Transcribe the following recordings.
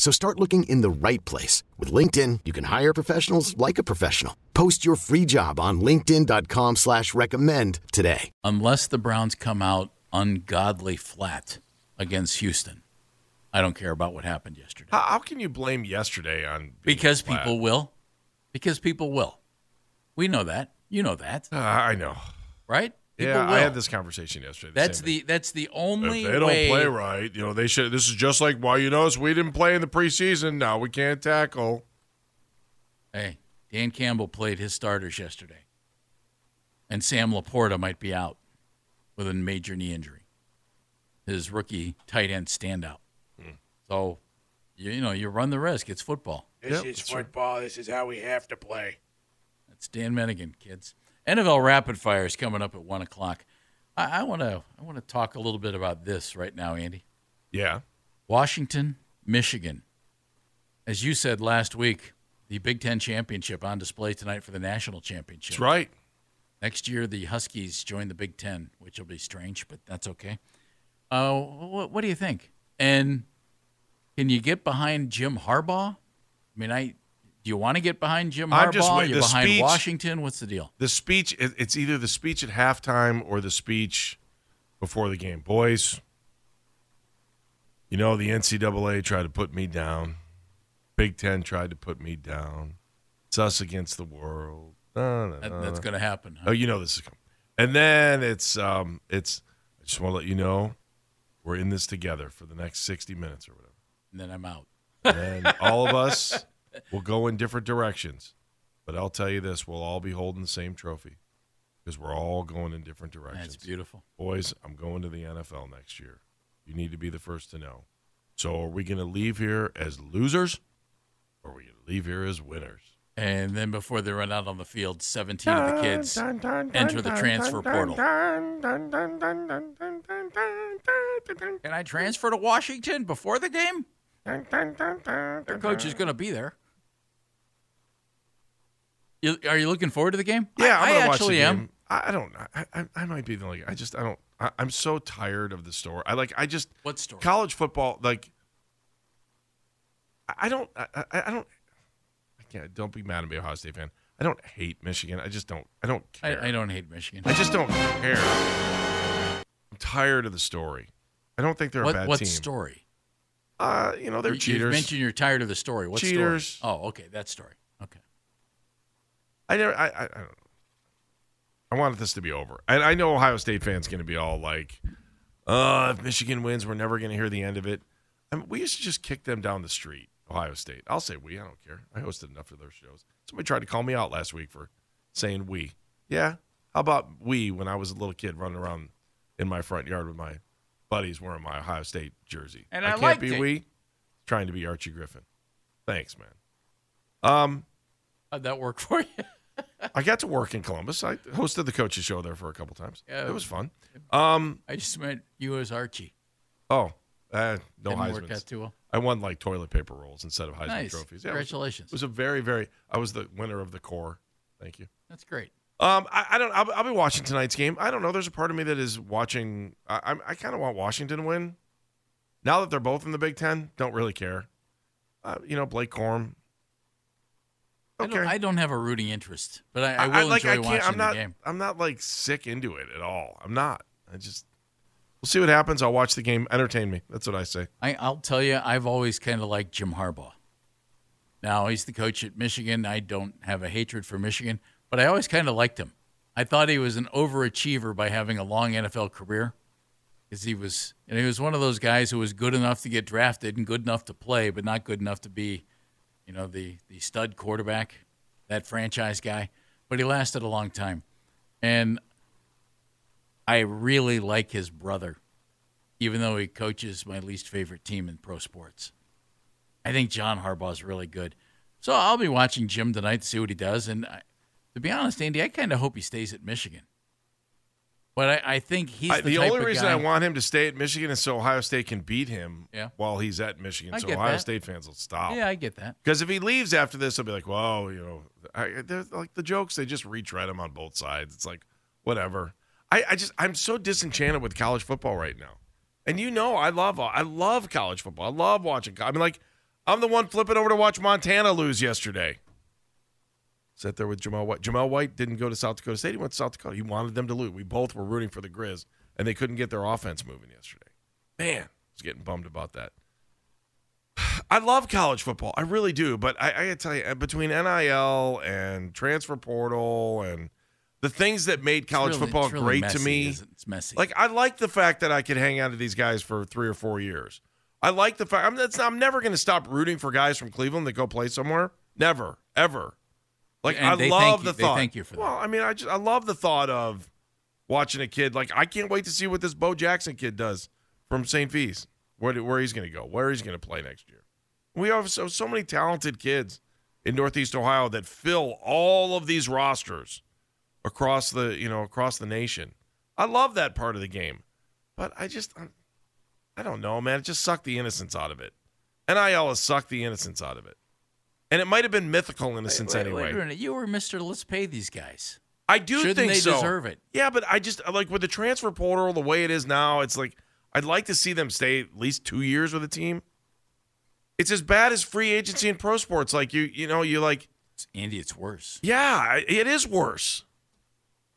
So start looking in the right place. With LinkedIn, you can hire professionals like a professional. Post your free job on linkedin.com slash recommend today. Unless the Browns come out ungodly flat against Houston, I don't care about what happened yesterday. How, how can you blame yesterday on being Because flat? people will. Because people will. We know that. You know that, Uh, I know. right? People Yeah, I had this conversation yesterday. That's same the that's the only If they don't way. play right, you know, they should. This is just like why you notice we didn't play in the preseason. Now we can't tackle. Hey, Dan Campbell played his starters yesterday, and Sam LaPorta might be out with a major knee injury. His rookie tight end standout. Hmm. So, you, you know, you run the risk. It's football. This Yep, is that's right. football. This is how we have to play. That's Dan Mennigan, kids. NFL Rapid Fire is coming up at one o'clock. I want to I want to talk a little bit about this right now, Andy. Yeah, Washington, Michigan. As you said last week, the Big Ten championship on display tonight for the national championship. that's right. Next year, the Huskies join the Big Ten, which will be strange, but that's okay. Uh, what, what do you think? And can you get behind Jim Harbaugh? I mean, I do you want to get behind Jim I'm Harbaugh? just wait- You're the behind speech- Washington. What's the deal? The speech. It's either the speech at halftime or the speech before the game. Boys, you know the NCAA tried to put me down. Big Ten tried to put me down. It's us against the world. Da, da, That, that's da. going to happen. huh? Oh, you know this is coming. And then it's um it's I just want to let you know we're in this together for the next 60 minutes or whatever. And then I'm out. And all of us will go in different directions. But I'll tell you this, we'll all be holding the same trophy because we're all going in different directions. That's beautiful. Boys, I'm going to the NFL next year. You need to be the first to know. So are we going to leave here as losers or are we going to leave here as winners? And then before they run out on the field, 17 of the kids enter the transfer portal. Can I transfer to Washington before the game? Their coach is going to be there. You, are you looking forward to the game? Yeah, I, I actually the am. game. I, don't. I, I I might be the only. I just I don't. I, I'm so tired of the story. I like. I just What story? college football. Like. I- I don't. I, I, don't. I can't. Don't be mad at me, Ohio State fan. I don't hate Michigan. I just don't. I don't care. I, I don't hate Michigan. I just don't care. I'm tired of the story. I don't think they're a what bad what team. story? Uh, you know they're You- You mentioned you're tired of the story. What Cheaters. story? Oh, okay, that story. Okay. I never. I, I, I. I wanted this to be over, and I know Ohio State fans going to be all like, "Uh, if Michigan wins, we're never going to hear the end of it." I mean, we used to just kick them down the street. Ohio State. I'll say we. I don't care. I hosted enough of their shows. Somebody tried to call me out last week for saying we. Yeah. How about we when I was a little kid running around in my front yard with my buddies wearing my Ohio State jersey? And I can't be it. we. Trying to be Archie Griffin. Thanks, man. Um. How'd that work for you? I got to work in Columbus. I hosted the coaches show there for a couple times. Yeah. it was fun. Um, I just meant you as Archie. oh, uh, no Didn't work out too well. I won like toilet paper rolls instead of Heisman Nice. trophies. Yeah, it was- Congratulations. It was, a very, very. I was the winner of the core. Thank you. That's great. Um, I, I don't. I'll, I'll be watching tonight's game. I don't know. There's a part of me that is watching. I, I'm- I kind of want Washington to win. Now that they're both in the Big Ten, don't really care. Uh, you know, Blake Corum. I, don't, I don't have a rooting interest, but I, I will like, enjoy I watching I'm not, the game. I'm not like sick into it at all. I'm not. I just we'll see what happens. I'll watch the game. Entertain me. That's what I say. I, I'll tell you, I've always kind of liked Jim Harbaugh. Now he's the coach at Michigan. I don't have a hatred for Michigan, but I always kind of liked him. I thought he was an overachiever by having a long NFL career, because he was, and he was one of those guys who was good enough to get drafted and good enough to play, but not good enough to be, you know, the the stud quarterback, that franchise guy. But he lasted a long time, and I really like his brother, even though he coaches my least favorite team in pro sports. I think John Harbaugh is really good. So I'll be watching Jim tonight to see what he does. And I, to be honest, Andy, I kind of hope he stays at Michigan. But I, I think he's I, the, the only reason guy- I want him to stay at Michigan is so Ohio State can beat him Yeah. while he's at Michigan. I so Ohio that. State fans will stop. Yeah, I get that. Because if he leaves after this, I'll be like, whoa, you know, I, they're like the jokes. They just retread them on both sides. It's like, whatever. I, I just, I'm so disenchanted with college football right now. And you know, I love, I love college football. I love watching. I mean, like, I'm the one flipping over to watch Montana lose yesterday. Sat there with Jamal White. Jamal White didn't go to South Dakota State. He went to South Dakota. He wanted them to lose. We both were rooting for the Grizz, and they couldn't get their offense moving yesterday. Man, I was getting bummed about that. I love college football. I really do. But I, I gotta tell you, between NIL and transfer portal and the things that made college really- football really great messy, to me, it? It's messy. like I like the fact that I could hang out with these guys for three or four years. I like the fact I'm, that's, I'm never going to stop rooting for guys from Cleveland that go play somewhere. Never, ever. Like And I love thank you- the they thought. thank you for that. Well, I mean, I just I love the thought of watching a kid. Like I can't wait to see what this Bo Jackson kid does from St. Fees. Where where he's going to go, where he's going to play next year. We have so so many talented kids in Northeast Ohio that fill all of these rosters across the you know across the nation. I love that part of the game, but I just I, I don't know, man. It just sucked the innocence out of it. NIL has sucked the innocence out of it, and it might have been mythical innocence wait, anyway. Wait a minute. You were Mister. Let's pay these guys. I do Shouldn't think they so. deserve it? Yeah, but I just like with the transfer portal the way it is now. It's like I'd like to see them stay at least two years with a team. It's as bad as free agency in pro sports. Like you, you know, you like, Andy, it's worse yeah, it is worse.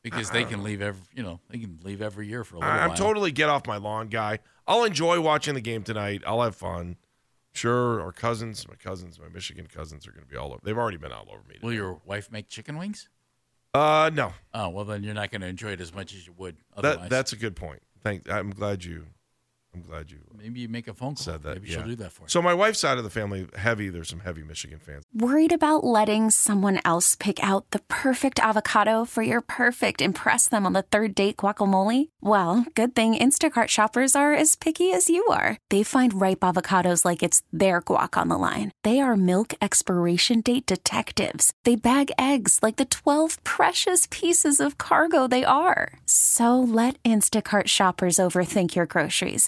because they can leave every. You know, they can leave every year for a little I- I'm totally get off my lawn guy. I'll enjoy watching the game tonight. I'll have fun. Sure, our cousins, my cousins, my Michigan cousins are going to be all over. They've already been all over me. Will your wife make chicken wings? Uh, no, Oh well, then you're not going to enjoy it as much as you would that that's a good point. Thank. I'm glad you. I'm glad you uh, Maybe you make a phone call. said that. Maybe yeah. she'll do that for you. So my wife's side of the family, heavy. There's some heavy Michigan fans. Worried about letting someone else pick out the perfect avocado for your perfect impress them on the third date guacamole? Well, good thing Instacart shoppers are as picky as you are. They find ripe avocados like it's their guac on the line. They are milk expiration date detectives. They bag eggs like the 12 precious pieces of cargo they are. So let Instacart shoppers overthink your groceries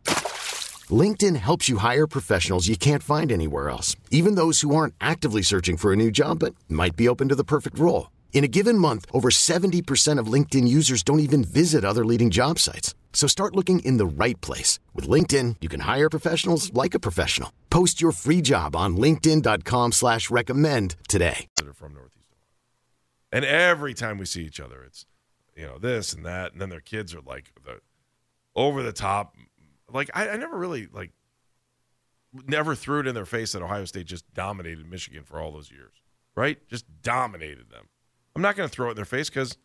LinkedIn helps you hire professionals you can't find anywhere else, even those who aren't actively searching for a new job but might be open to the perfect role. In a given month, over 70% of LinkedIn users don't even visit other leading job sites. So start looking in the right place. With LinkedIn, you can hire professionals like a professional. Post your free job on linkedin.com slash recommend today. from Northeast. And every time we see each other, it's you know this and that, and then their kids are like the over the top. Like I, I never really like never threw it in their face that Ohio State just dominated Michigan for all those years, right? Just dominated them. I'm not going to throw it in their face because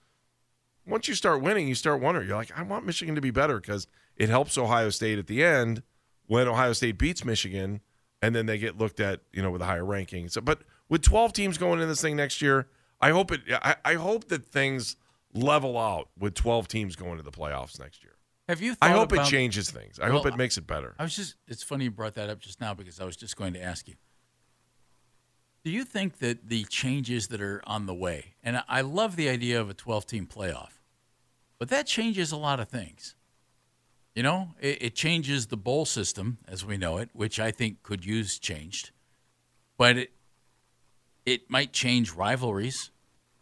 once you start winning, you start wondering. You're like, I want Michigan to be better because it helps Ohio State at the end when Ohio State beats Michigan, and then they get looked at, you know, with a higher ranking. So, but with 12 teams going in this thing next year, I hope it. I, I hope that things level out with 12 teams going to the playoffs next year. Have you? I hope about- it changes things. I Well, hope it makes it better. I was just, it's funny you brought that up just now because I was just going to ask you. Do you think that the changes that are on the way, and I- love the idea of a 12 team playoff, but that changes a lot of things. You know, it, it changes the bowl system as we know it, which I think could use changed, but it, it might change rivalries.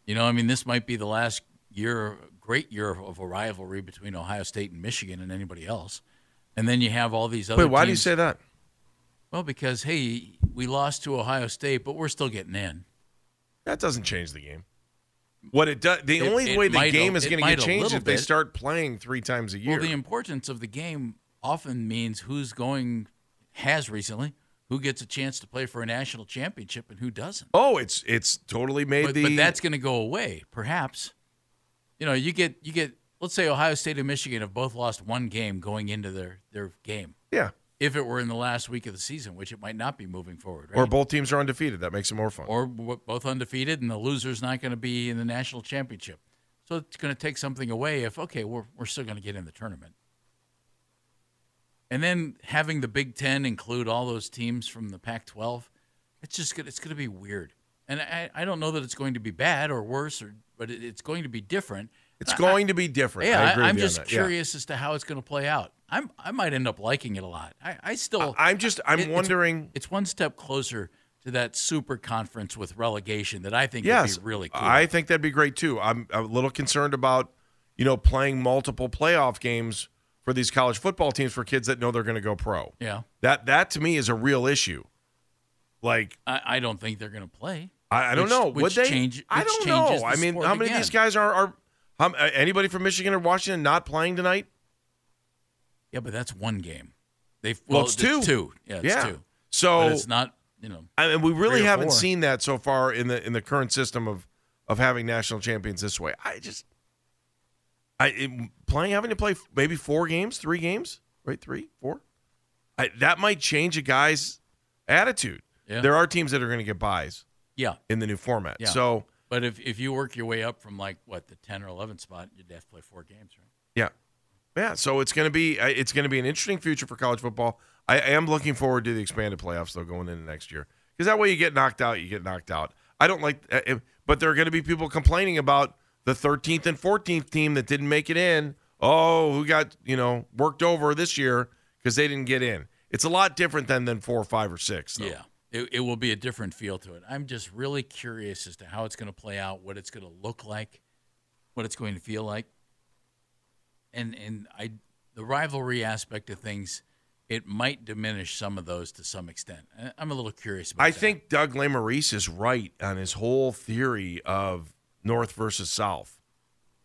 You know, I mean, this might be the last year, great year of a rivalry between Ohio State and Michigan and anybody else. And then you have all these other Wait, why do you say that? well, because hey, we lost to Ohio State, but we're still getting in. That doesn't change the game. What it does, the It- only it way the might a- game is going to get changed if they start playing three times a year. Well, the importance of the game often means who's going has recently, who gets a chance to play for a national championship and who doesn't. oh, it's it's totally made But, the. but that's going to go away, perhaps. You know, you get you get. Let's say Ohio State and Michigan have both lost one game going into their their game. yeah. If it were in the last week of the season, which it might not be moving forward, right? Or both teams are undefeated. That makes it more fun. or w- both undefeated, and the loser's not going to be in the national championship. So it's going to take something away if okay, we're we're still going to get in the tournament. And then having the Big Ten include all those teams from the Pac-12, it's just gonna, it's going to be weird. And I, I don't know that it's going to be bad or worse, or but it, it's going to be different. it's I- going to be different. Yeah, I I agree with am just that. Yeah. curious as to how it's going to play out. I'm I might end up liking it a lot. I, I still I- I'm just I'm it- it's- wondering. It's, one step closer to that super conference with relegation that I think Yes, would be really cool. I think that'd be great too. I'm a little concerned about you know playing multiple playoff games for these college football teams for kids that know they're going to go pro. yeah, That that to me is a real issue. Like I, I don't think they're going to play. I, I don't Which- know. which Would they? change- I don't changes know. I mean, how many of these guys are are how, anybody from Michigan or Washington not playing tonight? Yeah, but that's one game. They've Well, well, it's two. Two. Yeah, it's yeah. two. So But it's not. You know. I mean, we really haven't four. seen that so far in the in the current system of of having national champions this way. I just I it, playing having to play maybe four games, three games, right? Three, four. I, that might change a guy's attitude. Yeah. There are teams that are going to get buys Yeah, in the new format. Yeah. So but if if you work your way up from like what the ten or eleven spot, you'd have to play four games, right? yeah, yeah. So it's going to be uh, it's going to be an interesting future for college football. I, I am looking forward to the expanded playoffs though going into next year because that way you get knocked out, you get knocked out. I don't like, uh, but there are going to be people complaining about the 13th and 14th team that didn't make it in. Oh, who got you know worked over this year because they didn't get in. It's a lot different than than four or five or six. Though. Yeah, it, it will be a different feel to it. I'm just really curious as to how it's going to play out, what it's going to look like, what it's going to feel like, and and I the rivalry aspect of things, it might diminish some of those to some extent. I'm a little curious about I that. think Doug Lesmerises is right on his whole theory of North versus South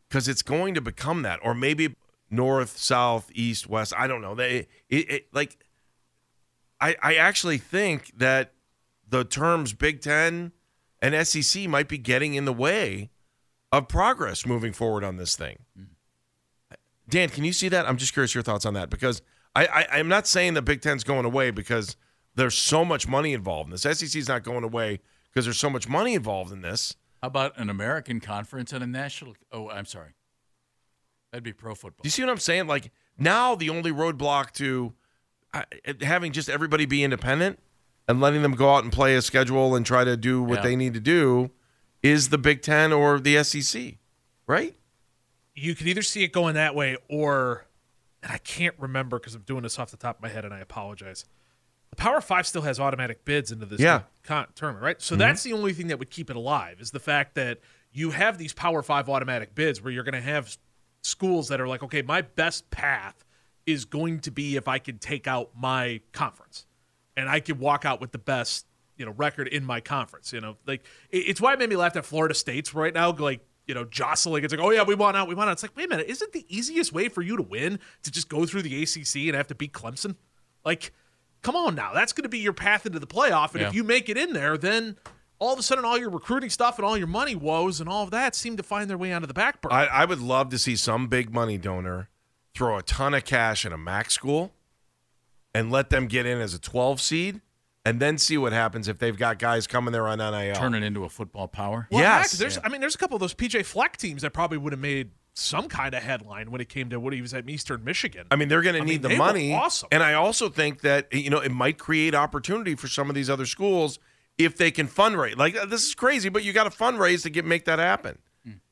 because it's going to become that, or maybe North, South, East, West. I don't know. They it, it like. I I actually think that the terms Big Ten and SEC might be getting in the way of progress moving forward on this thing. Dan, can you see that? I'm just curious your thoughts on that because I, I I'm not saying the Big Ten's going away because there's so much money involved in this. SEC's not going away because there's so much money involved in this. How about an American conference and a national? Oh, I'm sorry. That'd be pro football. Do you see what I'm saying? Like now, the only roadblock to uh, having just everybody be independent and letting them go out and play a schedule and try to do what Yeah. they need to do is the Big Ten or the SEC, right? you could either see it going that way or and I can't remember because I'm doing this off the top of my head and I apologize. The Power Five still has automatic bids into this Yeah. Mm-hmm. con- tournament, right? So that's the only thing that would keep it alive is the fact that you have these Power Five automatic bids where you're going to have schools that are like, okay, my best path is going to be if I can take out my conference and I could walk out with the best you know record in my conference. You know, like it's why it made me laugh at Florida State's right now, like you know, jostling. It's like, oh yeah, we want out, we want out. It's like, wait a minute, isn't the easiest way for you to win to just go through the ACC and have to beat Clemson? Like, come on now, that's going to be your path into the playoff, and Yeah. if you make it in there, then all of a sudden all your recruiting stuff and all your money woes and all of that seem to find their way onto the back burner. I, I would love to see some big money donor throw a ton of cash in a MAC school and let them get in as a 12 seed and then see what happens if they've got guys coming there on NIL. Turn it into a football power. Well, Yes. heck, there's. I mean, there's a couple of those PJ Fleck teams that probably would have made some kind of headline when it came to what he was at Eastern Michigan. I mean, they're going to need mean, the they were money. awesome. And I also think that you know it might create opportunity for some of these other schools if they can fundraise. Like this is crazy, but you got to fundraise to get make that happen.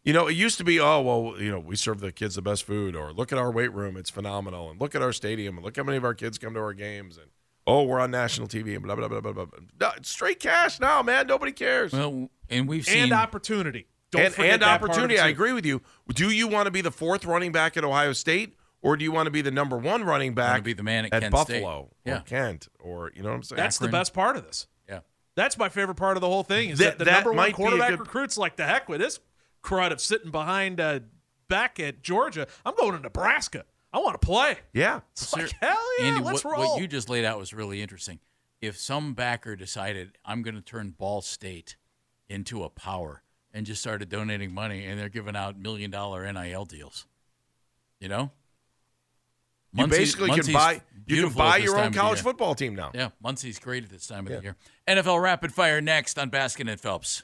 You know, it used to be, oh well, you know, we serve the kids the best food, or look at our weight room, it's phenomenal, and look at our stadium, and look how many of our kids come to our games, and oh, we're on national TV, and blah blah blah blah blah. No, straight cash now, man. Nobody cares. Well, and we've seen and opportunity. Don't and forget and that part of it, opportunity. I agree with you. Do you want to be the fourth running back at Ohio State, or do you want to be the number one running back? be the man at at Buffalo State. or Yeah. Kent, or you know what I'm saying? That's the best part of this. yeah. That's my favorite part of the whole thing is That- that, the that number one might be a quarterback good- recruits like the heck with this crud of sitting behind uh, back at Georgia. I'm going to Nebraska. I want to play. yeah. It's like, hell yeah, Andy, let's what, roll. what you just laid out was really interesting. If some backer decided I'm going to turn Ball State into a power and just started donating money, and they're giving out million dollar NIL deals, you know, You Muncie- basically Muncie's can buy you can buy your own college football team now. Yeah, Muncie's great at this time of the year. NFL Rapid Fire next on Baskin and Phelps.